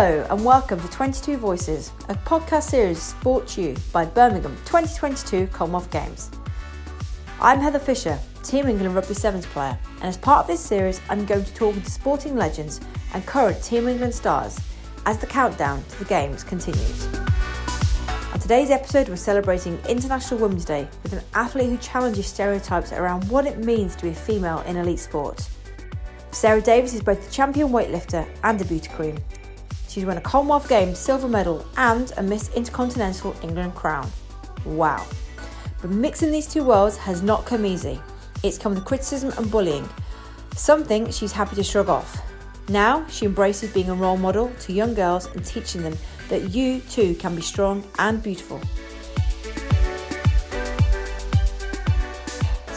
Hello and welcome to 22 Voices, a podcast series brought to you by Birmingham 2022 Commonwealth Games. I'm Heather Fisher, Team England Rugby Sevens player, and as part of this series, I'm going to talk to sporting legends and current Team England stars as the countdown to the Games continues. On today's episode, we're celebrating International Women's Day with an athlete who challenges stereotypes around what it means to be a female in elite sport. Sarah Davies is both a champion weightlifter and a beauty queen. She's won a Commonwealth Games silver medal and a Miss Intercontinental England crown. Wow. But mixing these two worlds has not come easy. It's come with criticism and bullying, something she's happy to shrug off. Now she embraces being a role model to young girls and teaching them that you too can be strong and beautiful.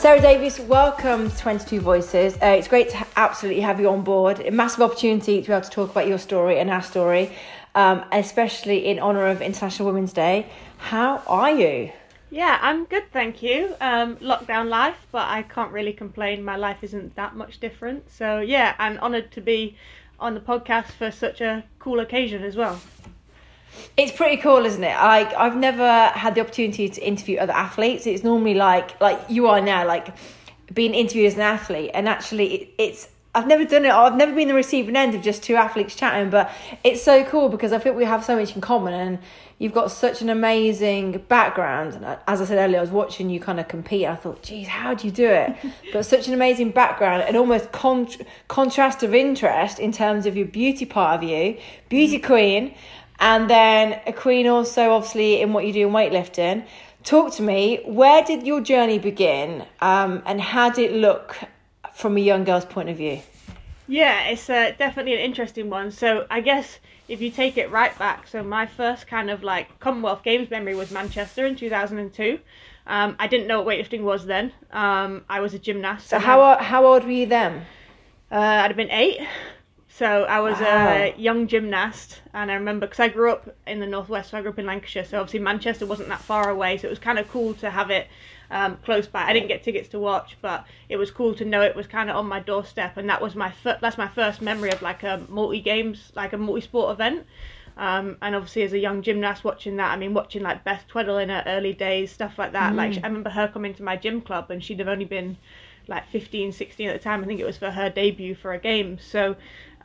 Sarah Davies, welcome to 22 Voices. Uh, it's great to absolutely have you on board. A massive opportunity to be able to talk about your story and our story, um, especially in honour of International Women's Day. How are you? Yeah, I'm good, thank you. Um, lockdown life, but I can't really complain. My life isn't that much different. So, yeah, I'm honoured to be on the podcast for such a cool occasion as well. It's pretty cool, isn't it? Like I've never had the opportunity to interview other athletes. It's normally like like you are now, like being interviewed as an athlete, and actually it, it's I've never done it. I've never been the receiving end of just two athletes chatting, but it's so cool because I think we have so much in common, and you've got such an amazing background. And as I said earlier, I was watching you kind of compete. I thought, geez, how do you do it? but such an amazing background and almost con- contrast of interest in terms of your beauty part of you, beauty mm. queen, and then a queen also obviously in what you do in weightlifting. Talk to me. Where did your journey begin, um, and how did it look from a young girl's point of view? Yeah, it's uh, definitely an interesting one. So, I guess if you take it right back, so my first kind of like Commonwealth Games memory was Manchester in 2002. Um, I didn't know what weightlifting was then. Um, I was a gymnast. So, how, how old were you then? Uh, I'd have been eight. So I was wow. a young gymnast, and I remember because I grew up in the northwest, so I grew up in Lancashire. So obviously Manchester wasn't that far away, so it was kind of cool to have it um, close by. I didn't get tickets to watch, but it was cool to know it was kind of on my doorstep, and that was my fir- that's my first memory of like a multi games, like a multi sport event. Um, and obviously as a young gymnast watching that, I mean watching like Beth Tweddle in her early days, stuff like that. Mm. Like I remember her coming to my gym club, and she'd have only been like 15, 16 at the time. I think it was for her debut for a game. So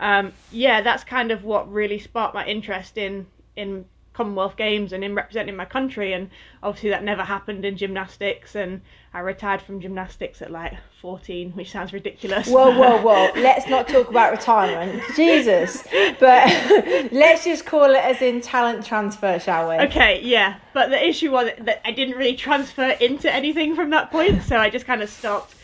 um, yeah, that's kind of what really sparked my interest in in Commonwealth Games and in representing my country. And obviously, that never happened in gymnastics. And I retired from gymnastics at like 14, which sounds ridiculous. Whoa, whoa, whoa. let's not talk about retirement. Jesus. But let's just call it as in talent transfer, shall we? Okay, yeah. But the issue was that I didn't really transfer into anything from that point. So I just kind of stopped,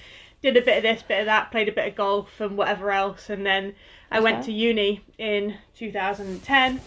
did a bit of this, bit of that, played a bit of golf and whatever else. And then I went to uni in 2010.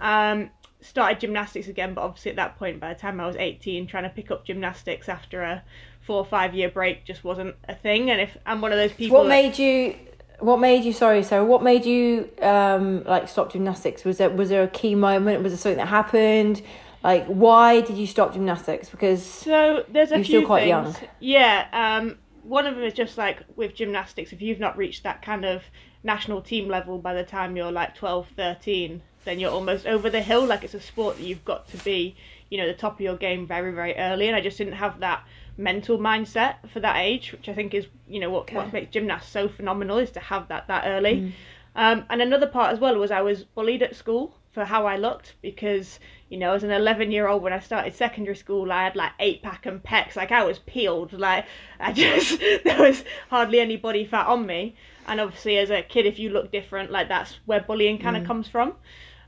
Um, started gymnastics again, but obviously at that point, by the time I was 18, trying to pick up gymnastics after a four or five year break just wasn't a thing. And if I'm one of those people, what that... made you? What made you? Sorry, Sarah. What made you um like stop gymnastics? Was there was there a key moment? Was there something that happened? Like, why did you stop gymnastics? Because so there's a you're few still quite things. young. Yeah. Um. One of them is just like with gymnastics. If you've not reached that kind of national team level by the time you're like 12, 13, then you're almost over the hill. Like it's a sport that you've got to be, you know, the top of your game very, very early. And I just didn't have that mental mindset for that age, which I think is, you know, what, okay. what makes gymnasts so phenomenal is to have that that early. Mm. Um, and another part as well was I was bullied at school for how I looked because you know as an 11 year old when I started secondary school I had like eight pack and pecs. Like I was peeled. Like I just there was hardly any body fat on me. And obviously as a kid if you look different like that's where bullying kind of mm. comes from.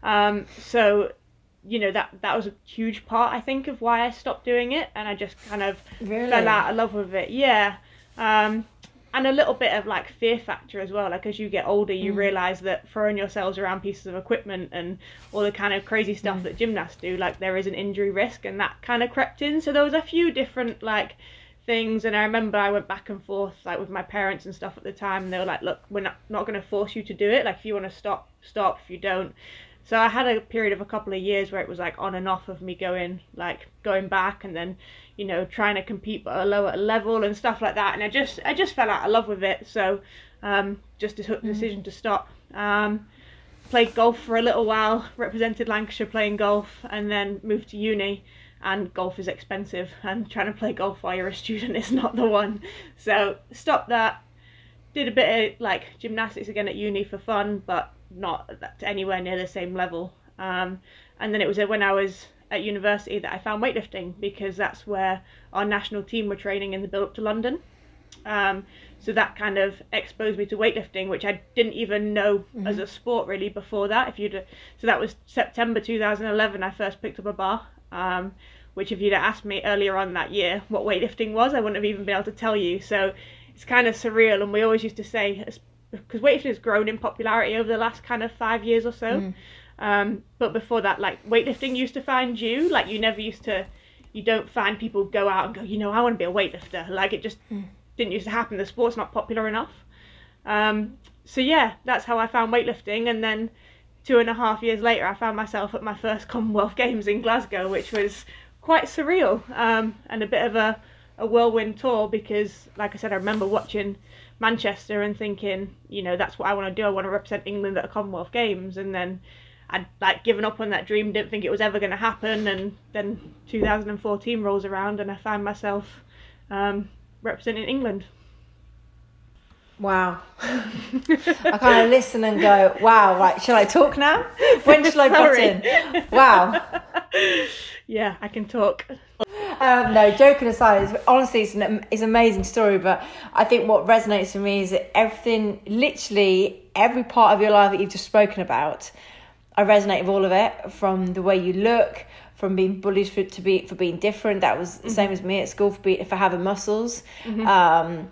Um, so you know that that was a huge part I think of why I stopped doing it. And I just kind of really? fell out of love with it. Yeah. Um, and a little bit of like fear factor as well like as you get older you mm. realize that throwing yourselves around pieces of equipment and all the kind of crazy stuff mm. that gymnasts do like there is an injury risk and that kind of crept in so there was a few different like things and I remember I went back and forth like with my parents and stuff at the time and they were like look we're not, not going to force you to do it like if you want to stop stop if you don't so I had a period of a couple of years where it was like on and off of me going like going back and then you know trying to compete at a lower level and stuff like that and I just I just fell out of love with it so um, just took the mm. decision to stop um, played golf for a little while, represented Lancashire playing golf, and then moved to uni. And golf is expensive, and trying to play golf while you're a student is not the one. So stopped that. Did a bit of like gymnastics again at uni for fun, but not anywhere near the same level. Um, and then it was when I was at university that I found weightlifting because that's where our national team were training in the build up to London. Um, so that kind of exposed me to weightlifting, which I didn't even know mm-hmm. as a sport really before that. If you'd so that was September 2011, I first picked up a bar. Um, which if you'd asked me earlier on that year what weightlifting was, I wouldn't have even been able to tell you. So it's kind of surreal, and we always used to say because weightlifting has grown in popularity over the last kind of five years or so. Mm. Um, but before that, like weightlifting used to find you. Like you never used to. You don't find people go out and go, you know, I want to be a weightlifter. Like it just mm. didn't used to happen. The sport's not popular enough. Um, so yeah, that's how I found weightlifting, and then two and a half years later, I found myself at my first Commonwealth Games in Glasgow, which was quite surreal um, and a bit of a, a whirlwind tour because, like I said, I remember watching Manchester and thinking, you know, that's what I want to do. I want to represent England at a Commonwealth Games, and then I'd like given up on that dream, didn't think it was ever going to happen, and then 2014 rolls around, and I find myself um, representing England. Wow. I kind of listen and go, wow, right, shall I talk now? When shall I put in? Wow. Yeah, I can talk. Um, no, joking aside, honestly, it's an it's an amazing story. But I think what resonates for me is that everything, literally every part of your life that you've just spoken about, I resonate with all of it. From the way you look, from being bullied for to be for being different. That was the mm-hmm. same as me at school for being for having muscles. Mm-hmm. Um,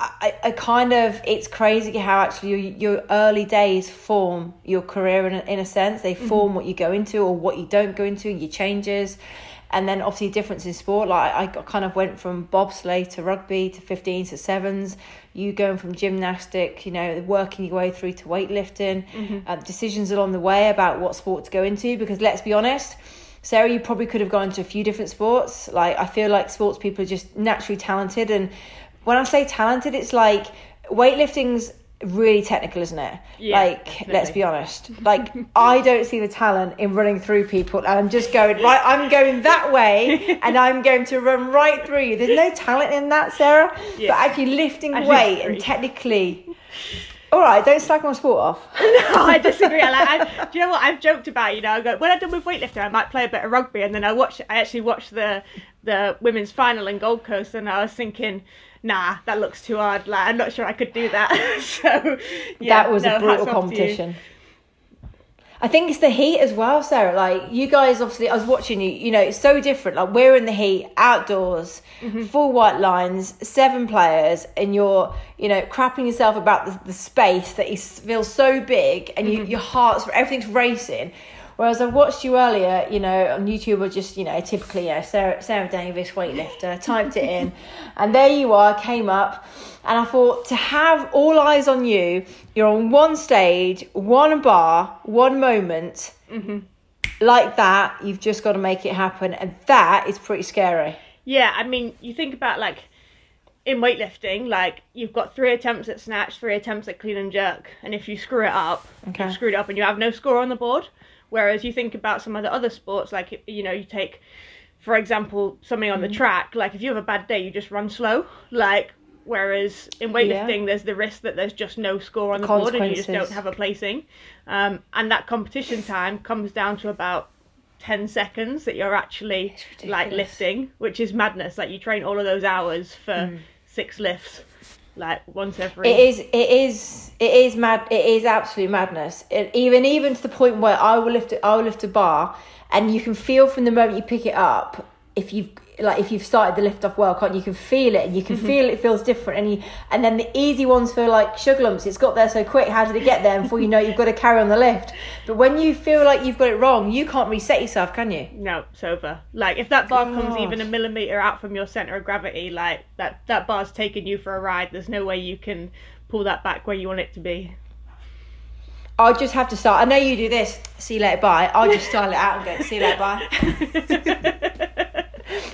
I, I kind of it's crazy how actually your, your early days form your career in a, in a sense they mm-hmm. form mm-hmm. what you go into or what you don't go into your changes and then obviously difference in sport like I kind of went from bobsleigh to rugby to 15s to sevens you going from gymnastic you know working your way through to weightlifting mm-hmm. uh, decisions along the way about what sport to go into because let's be honest Sarah, you probably could have gone to a few different sports. Like I feel like sports people are just naturally talented, and when I say talented, it's like weightlifting's really technical, isn't it? Yeah, like, definitely. let's be honest. Like, I don't see the talent in running through people, and I'm just going right. I'm going that way, and I'm going to run right through you. There's no talent in that, Sarah. Yeah. But actually lifting I weight and technically. All right, don't slack my sport off. no, I disagree. I, like, I, do you know what I've joked about? You know, I go when I'm done with weightlifting, I might play a bit of rugby, and then I watch. I actually watched the the women's final in Gold Coast, and I was thinking, nah, that looks too hard. Like, I'm not sure I could do that. so, yeah, that was no, a brutal competition. I think it's the heat as well, Sarah. Like you guys, obviously, I was watching you. You know, it's so different. Like we're in the heat, outdoors, mm-hmm. full white lines, seven players, and you're, you know, crapping yourself about the, the space that is, feels so big, and you, mm-hmm. your heart's everything's racing. Whereas I watched you earlier, you know, on YouTube, or just, you know, typically, yeah, Sarah, Sarah Davies, weightlifter, typed it in, and there you are, came up. And I thought to have all eyes on you, you're on one stage, one bar, one moment, mm-hmm. like that, you've just got to make it happen. And that is pretty scary. Yeah, I mean, you think about like in weightlifting, like you've got three attempts at snatch, three attempts at clean and jerk, and if you screw it up, okay. you've screwed up and you have no score on the board. Whereas you think about some of the other sports, like you know, you take, for example, something on the mm-hmm. track. Like if you have a bad day, you just run slow. Like whereas in weightlifting, yeah. there's the risk that there's just no score on the board and you just don't have a placing. Um, and that competition time comes down to about 10 seconds that you're actually like lifting, which is madness. Like you train all of those hours for mm. six lifts like once every. It is. It is. It is mad. It is absolute madness. It, even even to the point where I will lift. I will lift a bar, and you can feel from the moment you pick it up if you've like if you've started the lift off well, can't you? can feel it and you can mm-hmm. feel it feels different and you and then the easy ones feel like sugar lumps. It's got there so quick. How did it get there? And before you know, you've got to carry on the lift. But when you feel like you've got it wrong, you can't reset yourself, can you? No, it's over. Like if that bar God. comes even a millimeter out from your center of gravity, like that that bar's taking you for a ride. There's no way you can pull that back where you want it to be. I'll just have to start. I know you do this. See you later. Bye. I'll just style it out and go. See you later. Bye.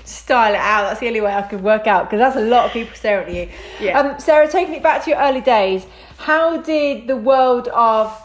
style it out. That's the only way I could work out because that's a lot of people staring at you. Yeah. Um, Sarah, taking it back to your early days, how did the world of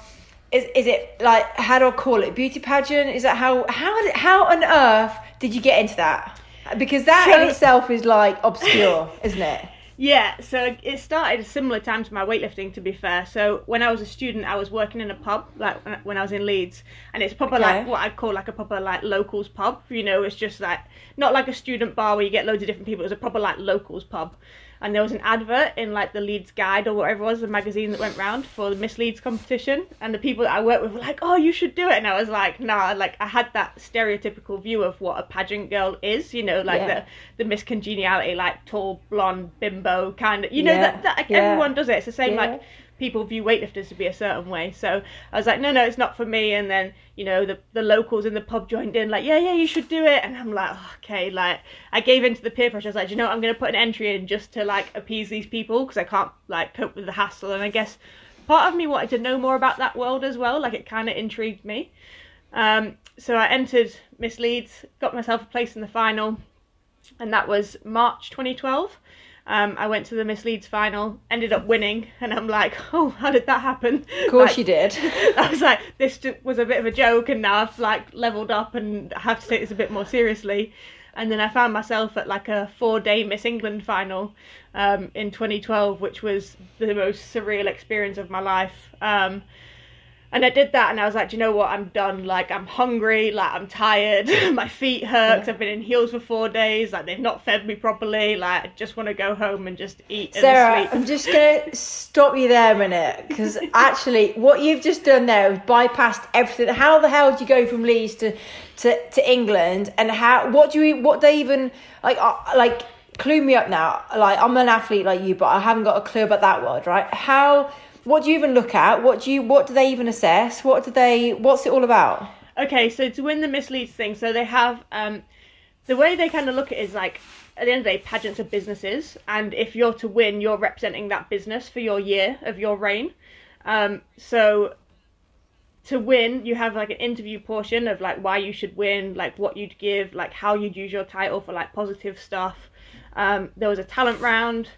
is, is it like how do I call it beauty pageant? Is that how how did, how on earth did you get into that? Because that So- in itself is like obscure, isn't it? Yeah, so it started a similar time to my weightlifting. To be fair, so when I was a student, I was working in a pub, like when I- was in Leeds, and it's proper Okay. like what I'd call like a proper like locals pub. You know, it's just like not like a student bar where you get loads of different people. It was a proper like locals pub, and there was an advert in like the Leeds Guide or whatever it was, the magazine that went round for the Miss Leeds competition, and the people that I worked with were like, "Oh, you should do it," and I was like, "Nah," like I had that stereotypical view of what a pageant girl is. You know, like Yeah. the the Miss Congeniality, like tall, blonde, bimbo kind of. You know Yeah, that, that like, yeah. everyone does it. It's the same like people view weightlifters to be a certain way. So I was like, no, no, it's not for me. And then you know the the locals in the pub joined in, like, yeah, yeah, you should do it. And I'm like, oh, okay, like I gave into the peer pressure. I was like, you know, what? I'm going to put an entry in just to like appease these people because I can't like cope with the hassle. And I guess part of me wanted to know more about that world as well. Like it kind of intrigued me. Um, so I entered Miss Leeds, got myself a place in the final, and that was March 2012. Um, I went to the Miss Leeds final, ended up winning, and I'm like, oh, how did that happen? Of course Like, you did. I was like, this was a bit of a joke, and now I've like leveled up and I have to take this a bit more seriously. And then I found myself at like a four-day Miss England final um, in 2012, which was the most surreal experience of my life. Um, and I did that, and I was like, Do you know what? I'm done. Like, I'm hungry. Like, I'm tired. My feet hurt. 'cause I've been in heels for four days. Like, they've not fed me properly. Like, I just want to go home and just eat and Sarah, sleep. I'm just going to stop you there a minute because actually, what you've just done there is bypassed everything. How the hell do you go from Leeds to, to, to England, and how what do you what they even like uh, like clue me up now? Like I'm an athlete like you, but I haven't got a clue about that world, right? How what do you even look at? What do you what do they even assess? What do they what's it all about? Okay, so to win the Miss Leeds thing, so they have um, the way they kind of look at it is like at the end of the day, pageants are businesses, and if you're to win, you're representing that business for your year of your reign. Um, so to win, you have like an interview portion of like why you should win, like what you'd give, like how you'd use your title for like positive stuff. Um, there was a talent round.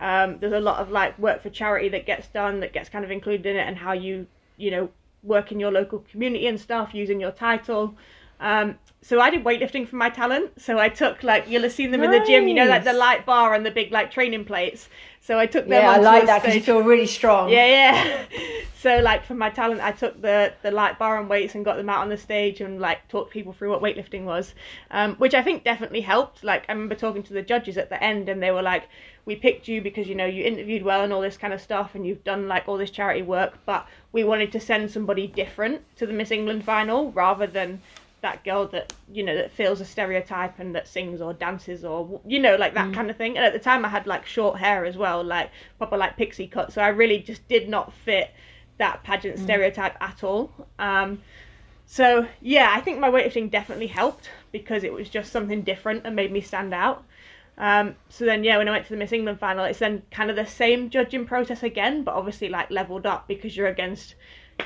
Um, there's a lot of like work for charity that gets done that gets kind of included in it, and how you you know work in your local community and stuff using your title. Um, so I did weightlifting for my talent. So I took like you'll have seen them in the gym, you know, like the light bar and the big like training plates. So I took them. Yeah, I like that because you feel really strong. Yeah, yeah. so like for my talent, I took the the light bar and weights and got them out on the stage and like talked people through what weightlifting was, um, which I think definitely helped. Like I remember talking to the judges at the end, and they were like, "We picked you because you know you interviewed well and all this kind of stuff, and you've done like all this charity work, but we wanted to send somebody different to the Miss England final rather than." That girl that you know that feels a stereotype and that sings or dances or you know like that kind of thing. And at the time i had like short hair as well like proper like pixie cut. So i really just did not fit that pageant stereotype at all. Um so yeah i think my weightlifting definitely helped because it was just something different and made me stand out. Um, so then, yeah, when I went to the Miss England final, it's then kind of the same judging process again, but obviously like leveled up because you're against,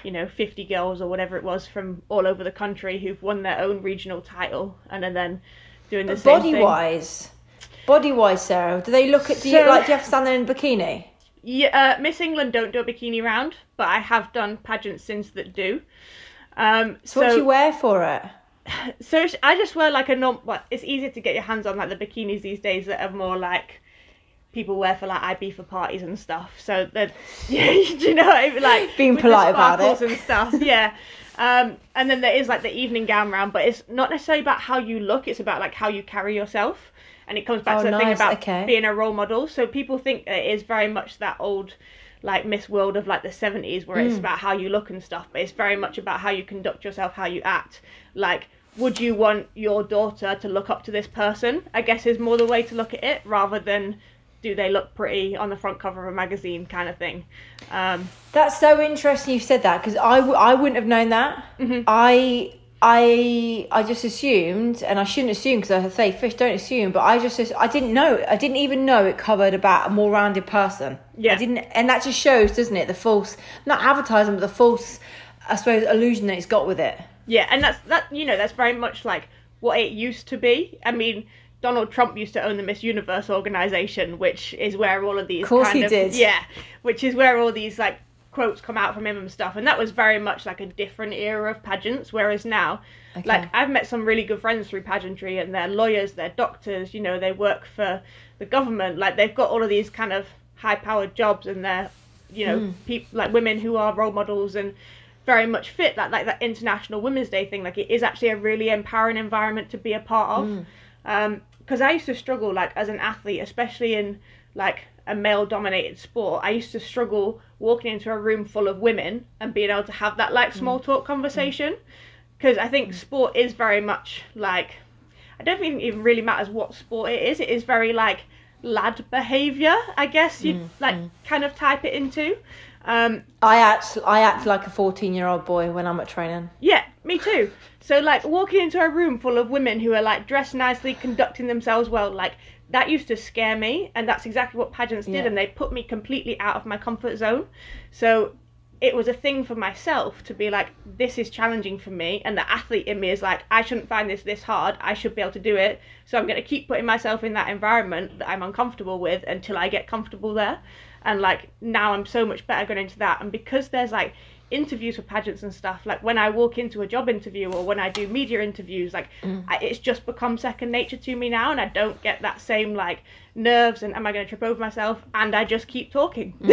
you know, 50 girls or whatever it was from all over the country who've won their own regional title and are then doing the same Body thing. wise, body wise, Sarah, do they look at do you like do you have to stand there in a bikini? Yeah, uh, Miss England don't do a bikini round, but I have done pageants since that do. Um, So, what do you wear for it? so I just wear like a norm. Well, it's easier to get your hands on like the bikinis these days that are more like people wear for like IB for parties and stuff. So that yeah, do you know I mean? like Being polite about it. and stuff. Yeah. Um, and then there is like the evening gown round, but it's not necessarily about how you look. It's about like how you carry yourself, and it comes back Oh, to the thing about okay. being a role model. So people think it is very much that old like Miss World of like the 70s where it's about how you look and stuff, but it's very much about how you conduct yourself, how you act. Like, would you want your daughter to look up to this person? I guess is more the way to look at it rather than do they look pretty on the front cover of a magazine kind of thing. Um, That's so interesting you said that because I, w- I wouldn't have known that. I I I just assumed, and I shouldn't assume because I say fish don't assume, but I just I didn't know. I didn't even know it covered about a more rounded person. Yeah. I didn't, and that just shows, doesn't it? The false, not advertising, but the false, I suppose, illusion that it's got with it. Yeah, and that's that. You know, that's very much like what it used to be. I mean, Donald Trump used to own the Miss Universe organization, which is where all of these Of course kind he of did. yeah, which is where all these like quotes come out from him and stuff. And that was very much like a different era of pageants. Whereas now, Okay. like I've met some really good friends through pageantry, and they're lawyers, they're doctors. You know, they work for the government. Like they've got all of these kind of high-powered jobs, and they're you know Hmm. peop like women who are role models and very much fit that like that International Women's Day thing. Like it is actually a really empowering environment to be a part of. Hmm. Um, because I used to struggle like as an athlete, especially in like a male-dominated sport. I used to struggle walking into a room full of women and being able to have that like small mm. talk conversation. Mm. Because I think mm. sport is very much like I don't think it even really matters what sport it is. It is very like lad behavior, I guess you'd like kind of type it into. Um, I act I act like a fourteen year old boy when I'm at training. Yeah, me too. So like walking into a room full of women who are like dressed nicely, conducting themselves well, like that used to scare me, and that's exactly what pageants did, Yeah. and they put me completely out of my comfort zone. So it was a thing for myself to be like, this is challenging for me, and the athlete in me is like, I shouldn't find this this hard. I should be able to do it. So I'm going to keep putting myself in that environment that I'm uncomfortable with until I get comfortable there. And like now I'm so much better going into that, and because there's like interviews for pageants and stuff like when i walk into a job interview or when i do media interviews like mm. I, it's just become second nature to me now and i don't get that same like nerves and am i going to trip over myself and i just keep talking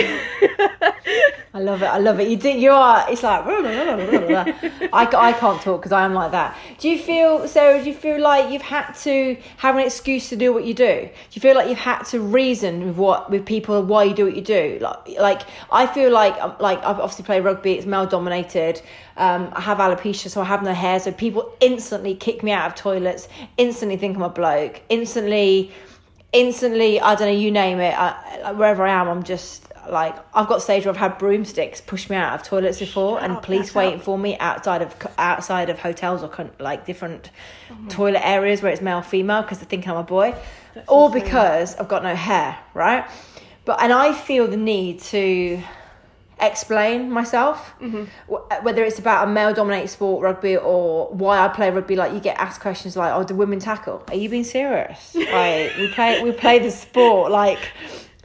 I love it. I love it. You do. You are. It's like I, I can't talk because I am like that. Do you feel Sarah? Do you feel like you've had to have an excuse to do what you do? Do you feel like you've had to reason with what with people why you do what you do? Like, like I feel like um, like I've obviously played rugby. It's male dominated. Um, I have alopecia, so I have no hair. So people instantly kick me out of toilets. Instantly think I'm a bloke. Instantly instantly i don't know you name it I, like, wherever i am i'm just like i've got stage where i've had broomsticks push me out of toilets before Shut and up, police waiting up. for me outside of outside of hotels or like different mm-hmm. toilet areas where it's male female because they think i'm a boy all insane. because i've got no hair right but and i feel the need to explain myself. Mm-hmm. Wh- uh, whether it's about a male dominated sport rugby or why i play rugby like you get asked questions like oh do women tackle? Are you being serious? Like we play we play the sport like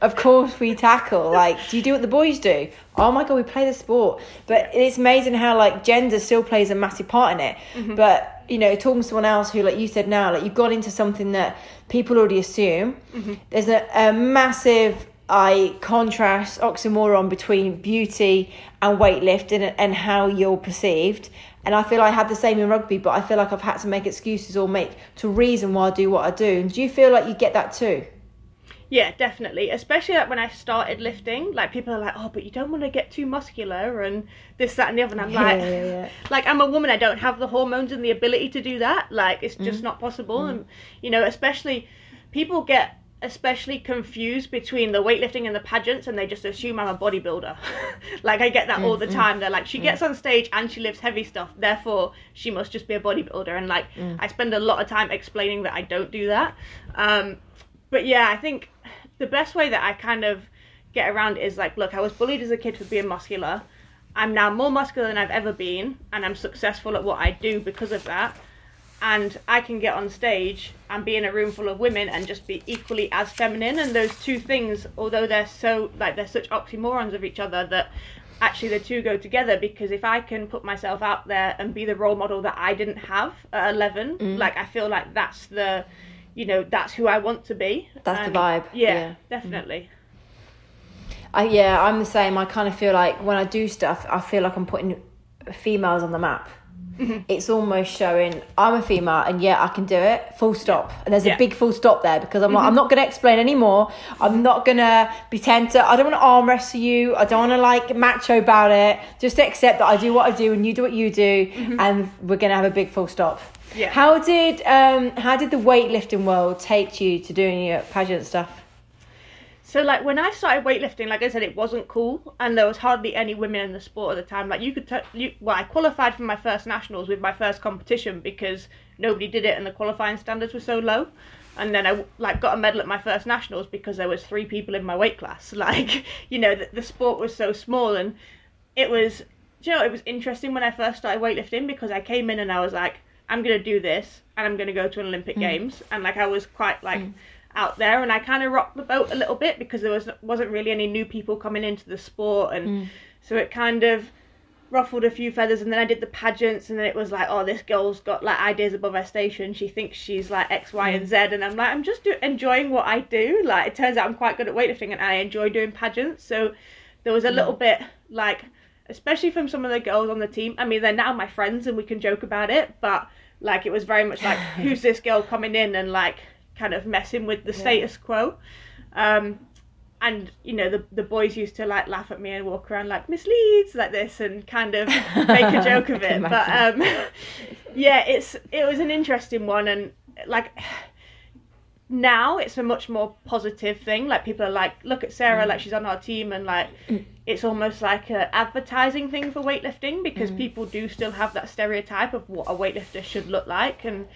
of course we tackle. Like do you do what the boys do? Oh my god we play the sport. But it's amazing how like gender still plays a massive part in it. Mm-hmm. But you know talking to someone else who like you said now like you've gone into something that people already assume. Mm-hmm. There's a, a massive I contrast oxymoron between beauty and weightlifting and, and how you're perceived. And I feel I had the same in rugby, but I feel like I've had to make excuses or make to reason why I do what I do. And do you feel like you get that too? yeah definitely especially like when i started lifting like people are like oh but you don't want to get too muscular and this that and the other and i'm like yeah, yeah. like i'm a woman i don't have the hormones and the ability to do that like it's just mm-hmm. not possible mm-hmm. and you know especially people get especially confused between the weightlifting and the pageants and they just assume i'm a bodybuilder. Like i get that all the mm, mm. time. They're like she gets mm. on stage and she lifts heavy stuff therefore she must just be a bodybuilder. And like i spend a lot of time explaining that i don't do that. Um but yeah i think the best way that i kind of get around is like look i was bullied as a kid for being muscular. I'm now more muscular than i've ever been and i'm successful at what i do because of that and I can get on stage and be in a room full of women and just be equally as feminine. And those two things, although they're so like they're such oxymorons of each other, that actually the two go together. Because if I can put myself out there and be the role model that I didn't have at 11, Mm. like I feel like that's the, you know, that's who I want to be. That's the vibe, Yeah, yeah. definitely. I, yeah, I'm the same. I kind of feel like when I do stuff, I feel like I'm putting females on the map. Mm-hmm. It's almost showing I'm a female and yeah, I can do it. Full stop. And there's Yeah. a big full stop there because I'm like, I'm mm-hmm. not going to explain anymore. I'm not going to pretend to, I don't want to arm wrestle you. I don't want to like macho about it. Just accept that I do what I do and you do what you do mm-hmm. and we're going to have a big full stop. Yeah. How did um how did the weightlifting world take you to doing your pageant stuff? So like when I started weightlifting, like I said, it wasn't cool, and there was hardly any women in the sport at the time. Like you could, t- you, well, I qualified for my first nationals with my first competition because nobody did it, and the qualifying standards were so low. And then I like got a medal at my first nationals because there was three people in my weight class. Like you know, the, the sport was so small, and it was, you know, it was interesting when I first started weightlifting because I came in and I was like, I'm gonna do this and I'm gonna go to an Olympic mm. Games and like I was quite like mm. Out there and I kind of rocked the boat a little bit because there was wasn't really any new people coming into the sport and mm. so it kind of ruffled a few feathers and then I did the pageants and then it was like oh this girl's got like ideas above her station. She thinks she's like X Y and mm. Z and I'm like I'm just do- enjoying what I do. Like it turns out I'm quite good at weightlifting and I enjoy doing pageants. So there was a little mm. bit like especially from some of the girls on the team I mean they're now my friends and we can joke about it but like it was very much like who's this girl coming in and like kind of messing with the status quo. Um and you know the the boys used to like laugh at me and walk around like Miss Leeds like this and kind of make a joke of it. But um, yeah, it's it was an interesting one. And like now it's a much more positive thing. Like people are like, look at Sarah, like she's on our team, and like it's almost like a advertising thing for weightlifting because people do still have that stereotype of what a weightlifter should look like. And.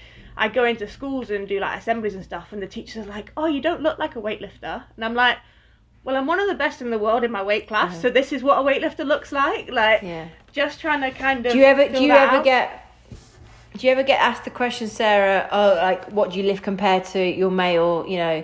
I go into schools and do like assemblies and stuff, and the teachers are like, "Oh, you don't look like a weightlifter," and I'm like, well, I'm one of the best in the world in my weight class, so this is what a weightlifter looks like. Like, Yeah. just trying to kind of. Do you ever do you ever out. get do you ever get asked the question, Sarah? Oh, like what do you lift compared to your male? You know.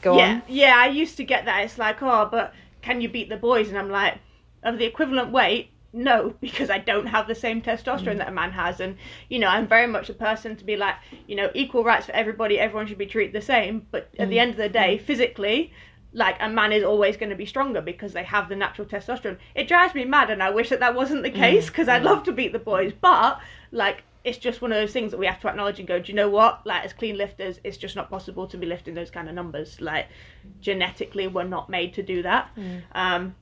Go Yeah, on. yeah. I used to get that. It's like, oh, but can you beat the boys? And I'm like, of the equivalent weight, no, because I don't have the same testosterone that a man has, and you know, I'm very much a person to be like, you know, equal rights for everybody. Everyone should be treated the same. But at the mm. end of the day, mm. physically. Like a man is always going to be stronger because they have the natural testosterone. It drives me mad, and I wish that that wasn't the mm. case because I'd love to beat the boys. But like, it's just one of those things that we have to acknowledge and go, do you know what? Like, as clean lifters, it's just not possible to be lifting those kind of numbers. Like, genetically, we're not made to do that. Um,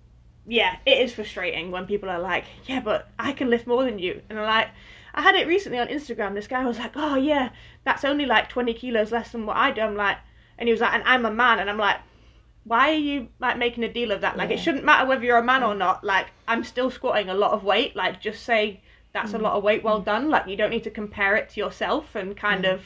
yeah, it is frustrating when people are like, yeah, but I can lift more than you. And I'm like, I had it recently on Instagram. This guy was like, oh, yeah, that's only like 20 kilos less than what I do. I'm like, and he was like, and I'm a man. And I'm like, why are you like making a deal of that? Like, it shouldn't matter whether you're a man or not. Like, I'm still squatting a lot of weight. Like, just say that's a mm. lot of weight well mm. done. Like, you don't need to compare it to yourself and kind mm. of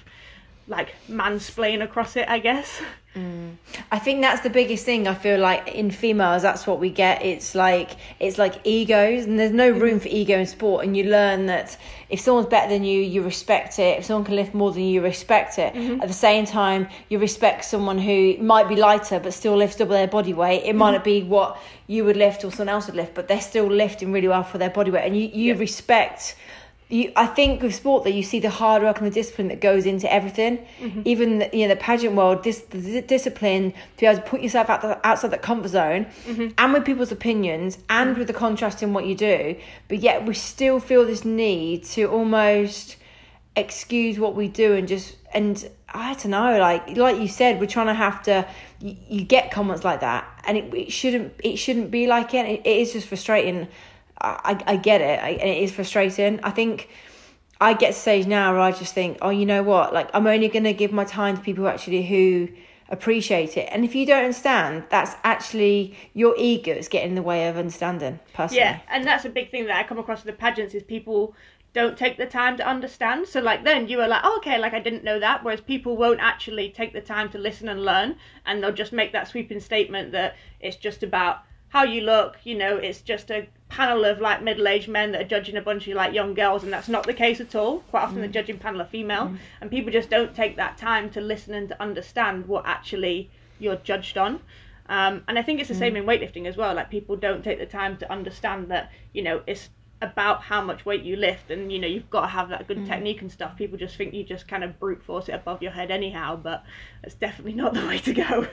like mansplain across it, I guess. Mm. I think that's the biggest thing. I feel like in females, that's what we get. It's like it's like egos, and there's no room for ego in sport. And you learn that if someone's better than you, you respect it. If someone can lift more than you, you respect it. Mm-hmm. At the same time, you respect someone who might be lighter but still lifts double their body weight. It might mm-hmm. not be what you would lift or someone else would lift, but they're still lifting really well for their body weight, and you you Yeah. respect you, I think with sport that you see the hard work and the discipline that goes into everything. Mm-hmm. Even the, you know the pageant world, this the discipline to be able to put yourself out the, outside that comfort zone, mm-hmm. and with people's opinions, and mm-hmm. with the contrast in what you do. But yet we still feel this need to almost excuse what we do and just and I don't know, like like you said, we're trying to have to. You, you get comments like that, and it, it shouldn't it shouldn't be like it. It, it is just frustrating. I, I, get it. I, and it is frustrating. I think I get to stage now where I just think, oh, you know what? Like I'm only going to give my time to people actually who appreciate it. And if you don't understand, that's actually your ego is getting in the way of understanding. Personally, Yeah, and that's a big thing that I come across with the pageants is people don't take the time to understand. So like then you are like, oh, okay, like I didn't know that. Whereas people won't actually take the time to listen and learn, and they'll just make that sweeping statement that it's just about how you look. You know, it's just a panel of like middle-aged men that are judging a bunch of like young girls, and that's not the case at all. Quite often the mm. judging panel are female, mm. and people just don't take that time to listen and to understand what actually you're judged on. Um, and I think it's the same mm. in weightlifting as well. Like people don't take the time to understand that you know it's about how much weight you lift, and you know you've got to have that good mm. technique and stuff. People just think you just kind of brute force it above your head anyhow, but that's definitely not the way to go.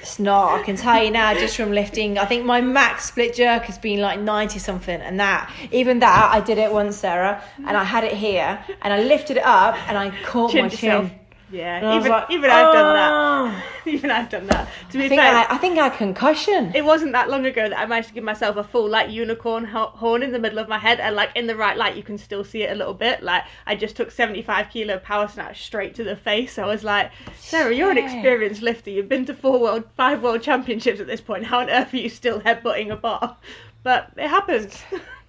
It's not. I can tell you now, just from lifting. I think my max split jerk has been like ninety something, and that even that I did it once, Sarah, and I had it here, and I lifted it up, and I caught my Chinned yourself. Chin. Yeah, And I was even like, even I've done that. "Oh." Even I've done that. To be I think fair, I, I think I had concussion. it wasn't that long ago that I managed to give myself a full like unicorn ho- horn in the middle of my head, and like in the right light, you can still see it a little bit. Like I just took seventy five kilo power snatch straight to the face. I was like, Sarah, you're an experienced lifter. You've been to four world, five world championships at this point. How on earth are you still headbutting a bar? But it happens.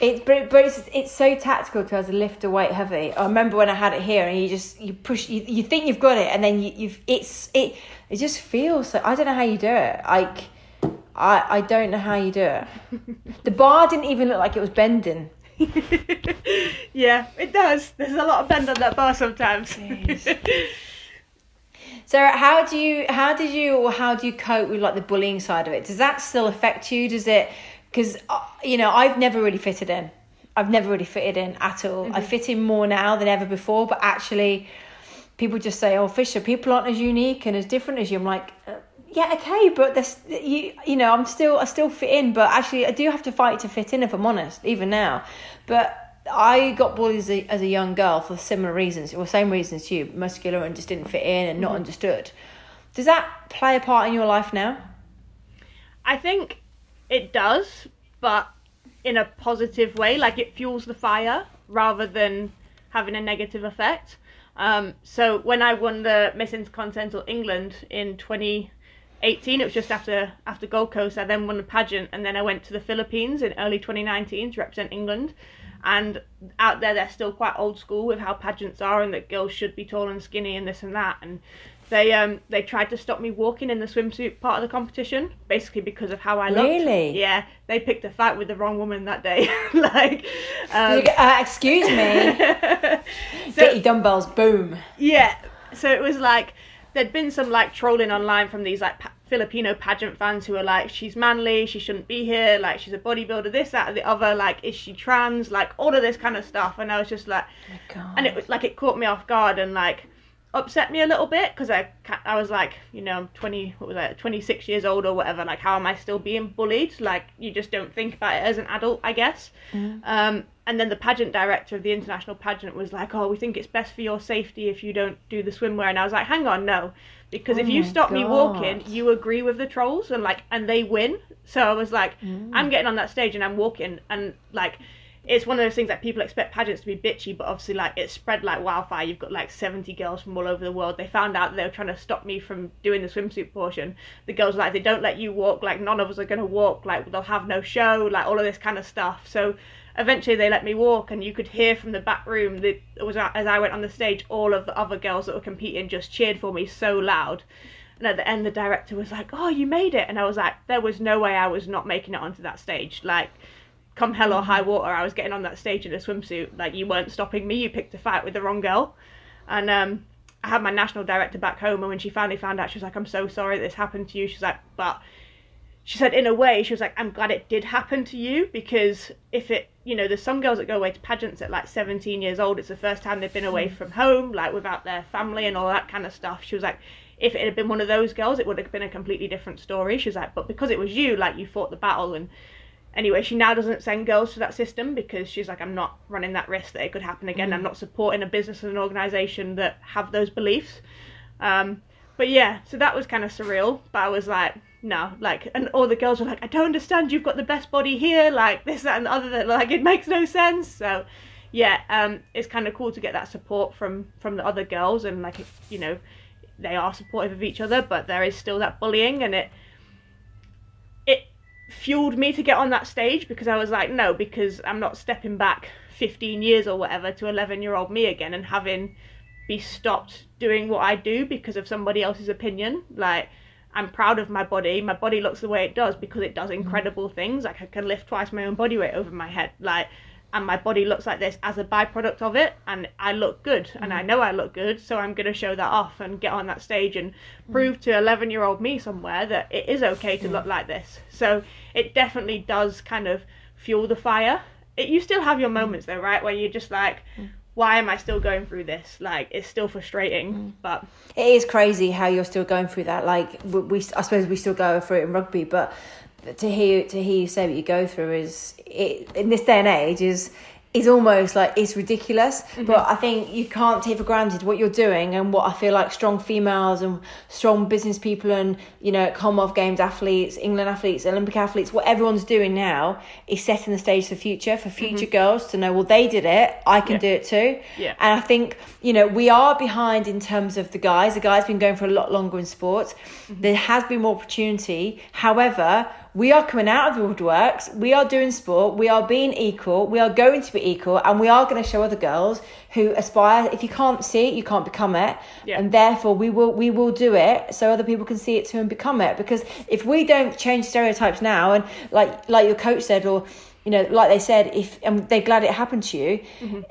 It's but, but it's it's so tactical to have to lift a weight heavy. I remember when I had it here, and you just you push, you, you think you've got it, and then you, you've it's it it just feels so. I don't know how you do it. Like I I don't know how you do it. The bar didn't even look like it was bending. yeah, it does. There's a lot of bend on that bar sometimes. Sarah, how do you how did you or how do you cope with like the bullying side of it? Does that still affect you? Does it because uh, you know I've never really fitted in. I've never really fitted in at all. Mm-hmm. I fit in more now than ever before, but actually, people just say, "Oh, Fisher, people aren't as unique and as different as you." I'm like, uh, yeah, okay, but this, you, you know, I'm still, I still fit in, but actually, I do have to fight to fit in, if I'm honest, even now. But I got bullied as a, as a young girl for similar reasons, or same reasons you, muscular and just didn't fit in and not mm-hmm. understood. Does that play a part in your life now? I think it does, but in a positive way. Like it fuels the fire rather than having a negative effect. Um, so when I won the Miss Intercontinental England in 2018, it was just after after Gold Coast. I then won the pageant, and then I went to the Philippines in early 2019 to represent England. And out there, they're still quite old school with how pageants are, and that girls should be tall and skinny and this and that. And they um they tried to stop me walking in the swimsuit part of the competition, basically because of how I looked. Really? Yeah, they picked a fight with the wrong woman that day. like, um, uh, excuse me. so, Get your dumbbells, boom. Yeah. So it was like there'd been some like trolling online from these like pa- Filipino pageant fans who were like, she's manly, she shouldn't be here, like she's a bodybuilder, this, that, the other, like is she trans, like all of this kind of stuff, and I was just like, oh and it was like it caught me off guard, and like upset me a little bit because I I was like you know I'm 20 what was I 26 years old or whatever like how am I still being bullied like you just don't think about it as an adult I guess mm. um, and then the pageant director of the international pageant was like oh we think it's best for your safety if you don't do the swimwear and I was like hang on no because oh if you stop God. me walking you agree with the trolls and like and they win so I was like mm. I'm getting on that stage and I'm walking and like it's one of those things that people expect pageants to be bitchy, but obviously like it's spread like wildfire. You've got like seventy girls from all over the world. They found out they were trying to stop me from doing the swimsuit portion. The girls like they don't let you walk. Like none of us are gonna walk. Like they'll have no show. Like all of this kind of stuff. So eventually they let me walk, and you could hear from the back room that it was as I went on the stage, all of the other girls that were competing just cheered for me so loud. And at the end, the director was like, "Oh, you made it," and I was like, "There was no way I was not making it onto that stage." Like come hell or high water, I was getting on that stage in a swimsuit. Like you weren't stopping me. You picked a fight with the wrong girl, and um, I had my national director back home, and when she finally found out, she was like, "I'm so sorry this happened to you." She's like, "But," she said, in a way, she was like, "I'm glad it did happen to you because if it, you know, there's some girls that go away to pageants at like 17 years old. It's the first time they've been away mm. from home, like without their family and all that kind of stuff." She was like. If it had been one of those girls, it would have been a completely different story. She was like, but because it was you, like you fought the battle and anyway, she now doesn't send girls to that system because she's like, I'm not running that risk that it could happen again. Mm. I'm not supporting a business and an organization that have those beliefs. Um, but yeah, so that was kind of surreal. But I was like, no, like, and all the girls were like, I don't understand. You've got the best body here, like this, that, and the other. That like it makes no sense. So yeah, um, it's kind of cool to get that support from from the other girls, and like, you know, they are supportive of each other, but there is still that bullying, and it fueled me to get on that stage because I was like, no, because I'm not stepping back 15 years or whatever to 11 year old me again and having be stopped doing what I do because of somebody else's opinion. Like, I'm proud of my body. My body looks the way it does because it does mm-hmm. incredible things. Like, I can lift twice my own body weight over my head. Like, and my body looks like this as a byproduct of it and I look good mm. and I mm. know I look good so I'm going to show that off and get on that stage and mm. prove to 11 year old me somewhere that it is okay to mm. look like this so it definitely does kind of fuel the fire it, you still have your mm. moments though right where you're just like mm. why am I still going through this? Like, it's still frustrating, but it is crazy how you're still going through that. Like, we, I suppose we still go through it in rugby, but to hear to hear you say what you go through is it, in this day and age is is almost like it's ridiculous. Mm-hmm. But I think you can't take for granted what you're doing and what I feel like strong females and strong business people and you know Commonwealth Games athletes, England athletes, Olympic athletes, what everyone's doing now is setting the stage for future for future mm-hmm. girls to know well they did it, I can yeah. do it too. Yeah. And I think you know we are behind in terms of the guys. The guys been going for a lot longer in sports. Mm-hmm. There has been more opportunity. However we are coming out of the woodworks, we are doing sport, we are being equal, we are going to be equal, and we are going to show other girls who aspire. If you can't see it, you can't become it, yeah. and therefore we will we will do it so other people can see it too and become it. Because if we don't change stereotypes now, and like like your coach said, or you know, like they said, if um, they're glad it happened to you.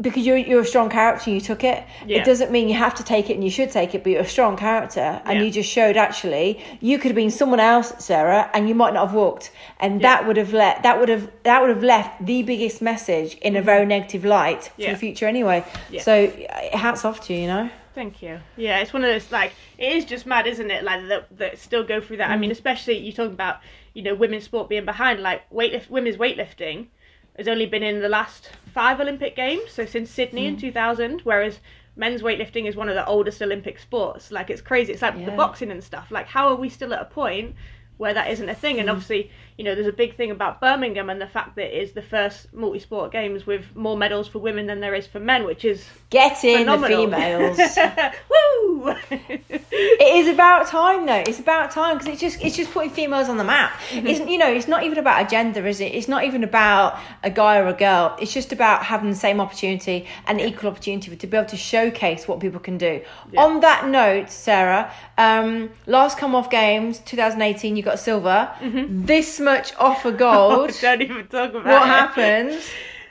Because you're you're a strong character, you took it. Yeah. It doesn't mean you have to take it, and you should take it. But you're a strong character, and Yeah. you just showed actually you could have been someone else, Sarah, and you might not have walked, and that would have let that would have that would have left the biggest message in a very negative light for Mm-hmm. Yeah. the future anyway. Yeah. So uh, hats off to you, you know. Thank you. Yeah, it's one of those like it is just mad, isn't it? Like that, that still go through that. I mean, especially you talking about you know women's sport being behind. Like weightlift, women's weightlifting has only been in the last five Olympic games, so since Sydney in hmm. two thousand. Whereas men's weightlifting is one of the oldest Olympic sports. Like it's crazy. It's like the boxing and stuff. Like how are we still at a point? Where that isn't a thing, and hmm. obviously, you know, there's a big thing about Birmingham and the fact that it is the first multi-sport games with more medals for women than there is for men, which is Get in phenomenal. the females. Woo! it is about time though. It's about time because it's just it's just putting females on the map. Mm-hmm. Isn't you know? It's not even about a gender, is it? It's not even about a guy or a girl. It's just about having the same opportunity and equal opportunity to be able to showcase what people can do. On that note, Sarah, um, last Commonwealth Games 2018, you got silver. This much off a gold. Don't even talk about what it. happened?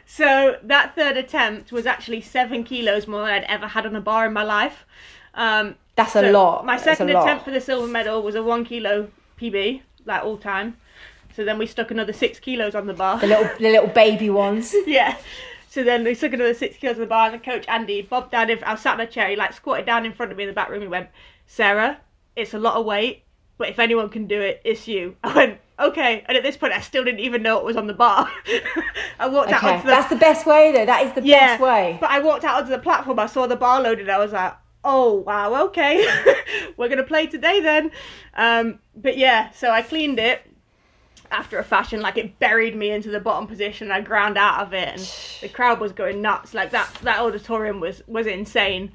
So that third attempt was actually seven kilos more than I'd ever had on a bar in my life. Um, That's a lot. My second lot. attempt for the silver medal was a one kilo PB, like all time. So then we stuck another six kilos on the bar. The little the little baby ones. yeah. So then we stuck another six kilos on the bar, and the coach Andy bobbed down. In, I was sat in a chair. He like squatted down in front of me in the back room. He went, "Sarah, it's a lot of weight, but if anyone can do it, it's you." I went, "Okay." And at this point, I still didn't even know it was on the bar. I walked out Okay, onto the that's the best way though. That is the yeah, best way. But I walked out onto the platform. I saw the bar loaded. I was like, "Oh wow, okay, we're gonna play today then." Um, but yeah, so I cleaned it after a fashion. Like it buried me into the bottom position. I ground out of it, and the crowd was going nuts. Like that that auditorium was was insane.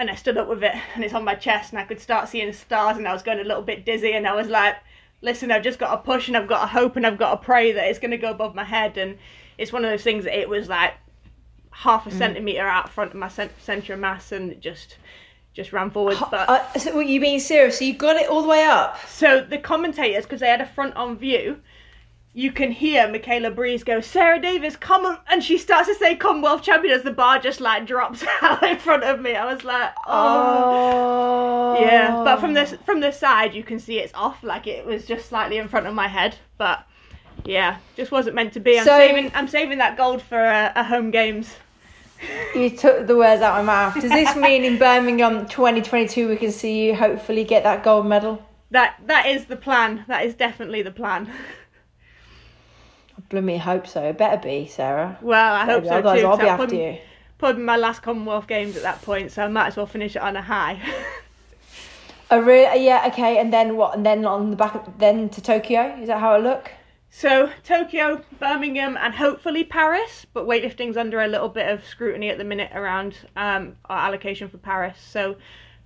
And I stood up with it, and it's on my chest, and I could start seeing stars, and I was going a little bit dizzy, and I was like, "Listen, I've just got to push, and I've got to hope, and I've got to pray that it's going to go above my head." And it's one of those things that it was like half Mm. a centimeter out front of my cent- centre of mass, and just just ran forwards. But Uh, so, what, you being serious? So you got it all the way up? so the commentators, because they had a front on view, you can hear Michaela Breeze go, Sarah Davies, come on, and she starts to say Commonwealth champion as the bar just like drops out in front of me. I was like, oh. Oh. Yeah, but from the from the side you can see it's off, like it was just slightly in front of my head. But yeah, just wasn't meant to be. I'm So- saving I'm saving that gold for a, a home games. You took the words out of my mouth. Does this mean in Birmingham 2022 we can see you hopefully get that gold medal? That that is the plan. That is definitely the plan. Blooming hope so. It better be, Sarah. Well, I hope so Otherwise, too. I'll be after putting- you. Probably my last Commonwealth Games at that point, so I might as well finish it on a high. a really? Yeah. Okay. And then what? And then on the back, of, then to Tokyo. Is that how it look? so Tokyo, Birmingham, and hopefully Paris. But weightlifting's under a little bit of scrutiny at the minute around um, our allocation for Paris. So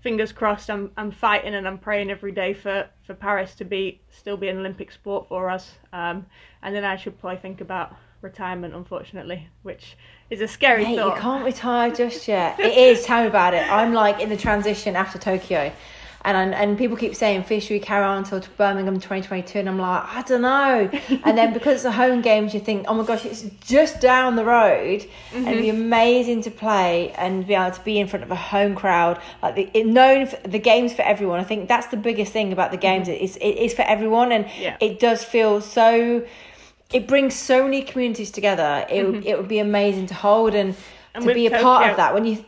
fingers crossed. I'm I'm fighting and I'm praying every day for, for Paris to be still be an Olympic sport for us. Um, and then I should probably think about retirement, unfortunately, which is a scary Mate, you can't retire just yet. It is. Tell me about it. I'm like in the transition after Tokyo. And, and, and people keep saying, Fish, we carry on until Birmingham 2022. And I'm like, I don't know. and then because it's the home games, you think, oh my gosh, it's just down the road. And it'd be mm-hmm. amazing to play and be able to be in front of a home crowd. Like the, it, known for, the games for everyone. I think that's the biggest thing about the games. Mm-hmm. It's, it is for everyone. And Yeah. it does feel so it brings so many communities together. It would mm-hmm. it would be amazing to hold and, And to be a part of that. When you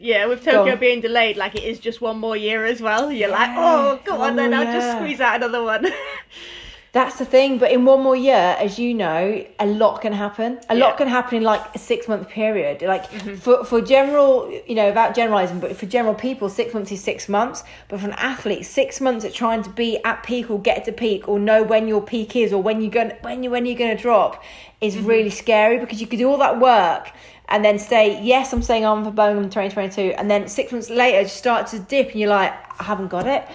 Yeah, with Tokyo being delayed, like it is just one more year as well. You're like, oh, go on then, I'll just squeeze out another one. that's the thing. But in one more year, as you know, a lot can happen. A Yeah. Mm-hmm. lot can happen in like a six month period. Like for for general, you know, about generalizing, but for general people, six months is six months. But for an athlete, six months at trying to be at peak or get to peak or know when your peak is or when you're going when you when you're going to drop is Mm-hmm. really scary because you could do all that work. And then say yes, I'm staying on for Birmingham 2022, and then six months later, you start to dip, and you're like, I haven't got it.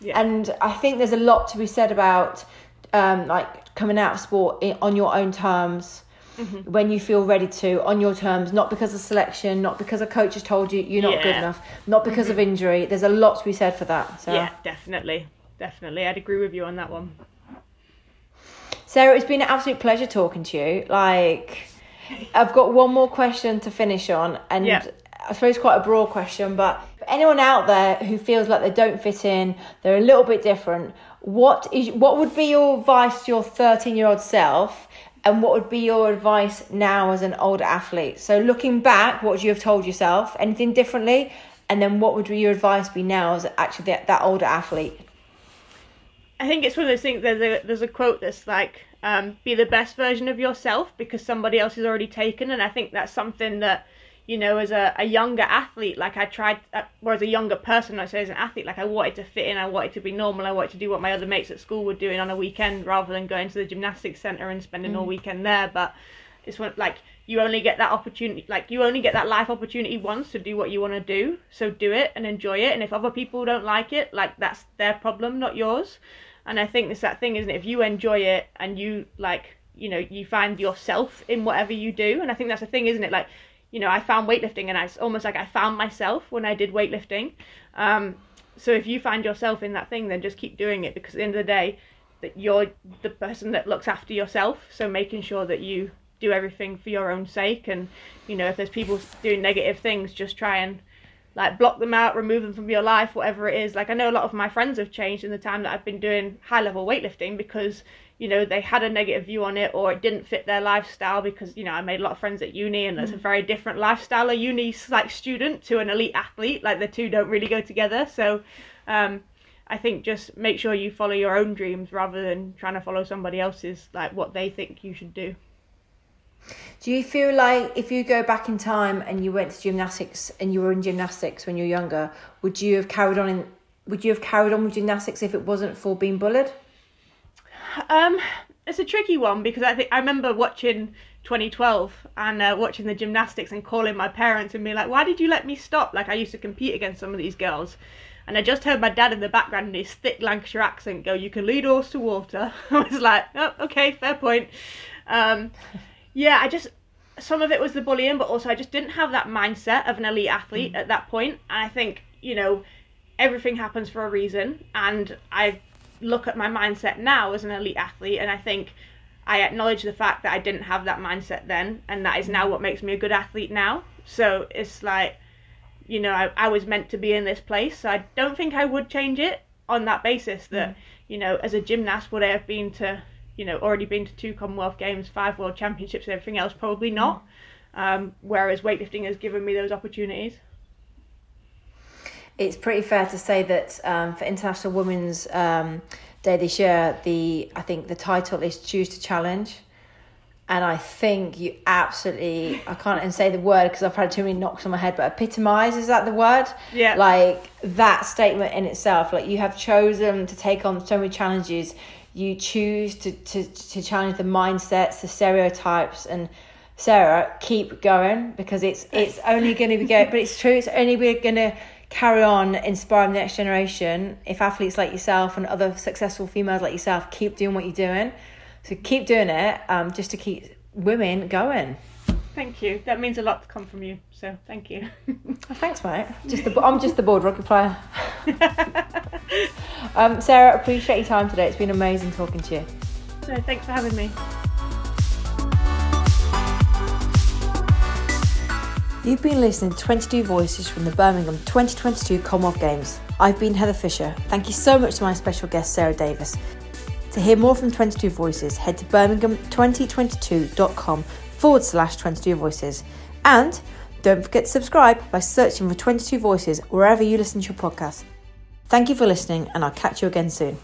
Yeah. And I think there's a lot to be said about um, like coming out of sport on your own terms Mm-hmm. when you feel ready to, on your terms, not because of selection, not because a coach has told you you're not good Yeah. Mm-hmm. enough, not because of injury. There's a lot to be said for that. So. yeah, definitely, definitely, I'd agree with you on that one. Sarah, it's been an absolute pleasure talking to you. Like, I've got one more question to finish on, and Yeah. I suppose quite a broad question, but for anyone out there who feels like they don't fit in, they're a little bit different. What is what would be your advice to your thirteen-year-old self, and what would be your advice now as an older athlete? So, looking back, what would you have told yourself? Anything differently? And then, what would your advice be now as actually that, that older athlete? I think it's one of those things. There's a there's a quote that's like, um, "Be the best version of yourself because somebody else is already taken." And I think that's something that, you know, as a, a younger athlete, like I tried, uh, or as a younger person, I say as an athlete, like I wanted to fit in, I wanted to be normal, I wanted to do what my other mates at school were doing on a weekend rather than going to the gymnastics centre and spending all weekend there. But it's one like you only get that opportunity, like you only get that life opportunity once to do what you want to do. So do it and enjoy it. And if other people don't like it, like that's their problem, not yours. And I think it's that thing, isn't it? If you enjoy it and you like, you know, you find yourself in whatever you do, and I think that's the thing, isn't it? Like, you know, I found weightlifting, and I, almost like I found myself when I did weightlifting. Um, so if you find yourself in that thing, then just keep doing it because at the end of the day, that you're the person that looks after yourself. So making sure that you do everything for your own sake, and you know, if there's people doing negative things, just try and like block them out, remove them from your life, whatever it is. Like I know a lot of my friends have changed in the time that I've been doing high level weightlifting because you know they had a negative view on it or it didn't fit their lifestyle because you know I made a lot of friends at uni and there's a very different lifestyle a uni like student to an elite athlete. Like the two don't really go together. So um, I think just make sure you follow your own dreams rather than trying to follow somebody else's like what they think you should do. Do you feel like if you go back in time and you went to gymnastics and you were in gymnastics when you were younger, would you have carried on in would you have carried on with gymnastics if it wasn't for being bullied? Um, it's a tricky one because I think I remember watching 2012 and uh, watching the gymnastics and calling my parents and being like, "Why did you let me stop?" Like I used to compete against some of these girls, and I just heard my dad in the background in his thick Lancashire accent go, "You can lead horse to water." I was like, "Oh, okay, fair point." Um, yeah, I just some of it was the bullying, but also I just didn't have that mindset of an elite athlete mm. at that point. And I think you know everything happens for a reason, and I look at my mindset now as an elite athlete, and I think I acknowledge the fact that I didn't have that mindset then, and that is now mm. what makes me a good athlete now. So it's like, you know, I, I was meant to be in this place, so I don't think I would change it on that basis that, mm. you know, as a gymnast, would I have been to, you know, already been to two Commonwealth Games, five World Championships, and everything else? Probably not. Um, whereas weightlifting has given me those opportunities. It's pretty fair to say that um, for International Women's um, Day this year, the I think the title is Choose to Challenge, and I think you absolutely I can't even say the word because I've had too many knocks on my head, but epitomise is that the word? Yeah. Like that statement in itself, like you have chosen to take on so many challenges. You choose to to to challenge the mindsets, the stereotypes, and Sarah, keep going because it's it's only going to be go, but it's true. It's only we're going to carry on inspiring the next generation if athletes like yourself and other successful females like yourself keep doing what you're doing. So keep doing it, um, just to keep women going. Thank you. That means a lot to come from you. So thank you. Oh, thanks, mate. Just the I'm just the board rugby player. um, Sarah, appreciate your time today. It's been amazing talking to you. so thanks for having me. You've been listening to 22 Voices from the Birmingham 2022 Commonwealth Games. I've been Heather Fisher. Thank you so much to my special guest, Sarah Davies. To hear more from 22 Voices, head to birmingham2022.com forward slash 22 Voices. And don't forget to subscribe by searching for 22 Voices wherever you listen to your podcast. Thank you for listening, and I'll catch you again soon.